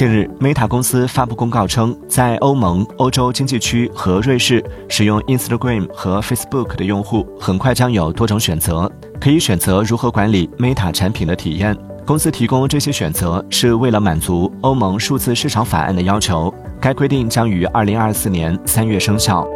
近日 meta 公司发布公告称在欧盟欧洲经济区和瑞士使用 instagram 和 facebook 的用户很快将有多种选择可以选择如何管理 meta 产品的体验。公司提供这些选择是为了满足欧盟数字市场法案的要求该规定将于二零二四年三月生效。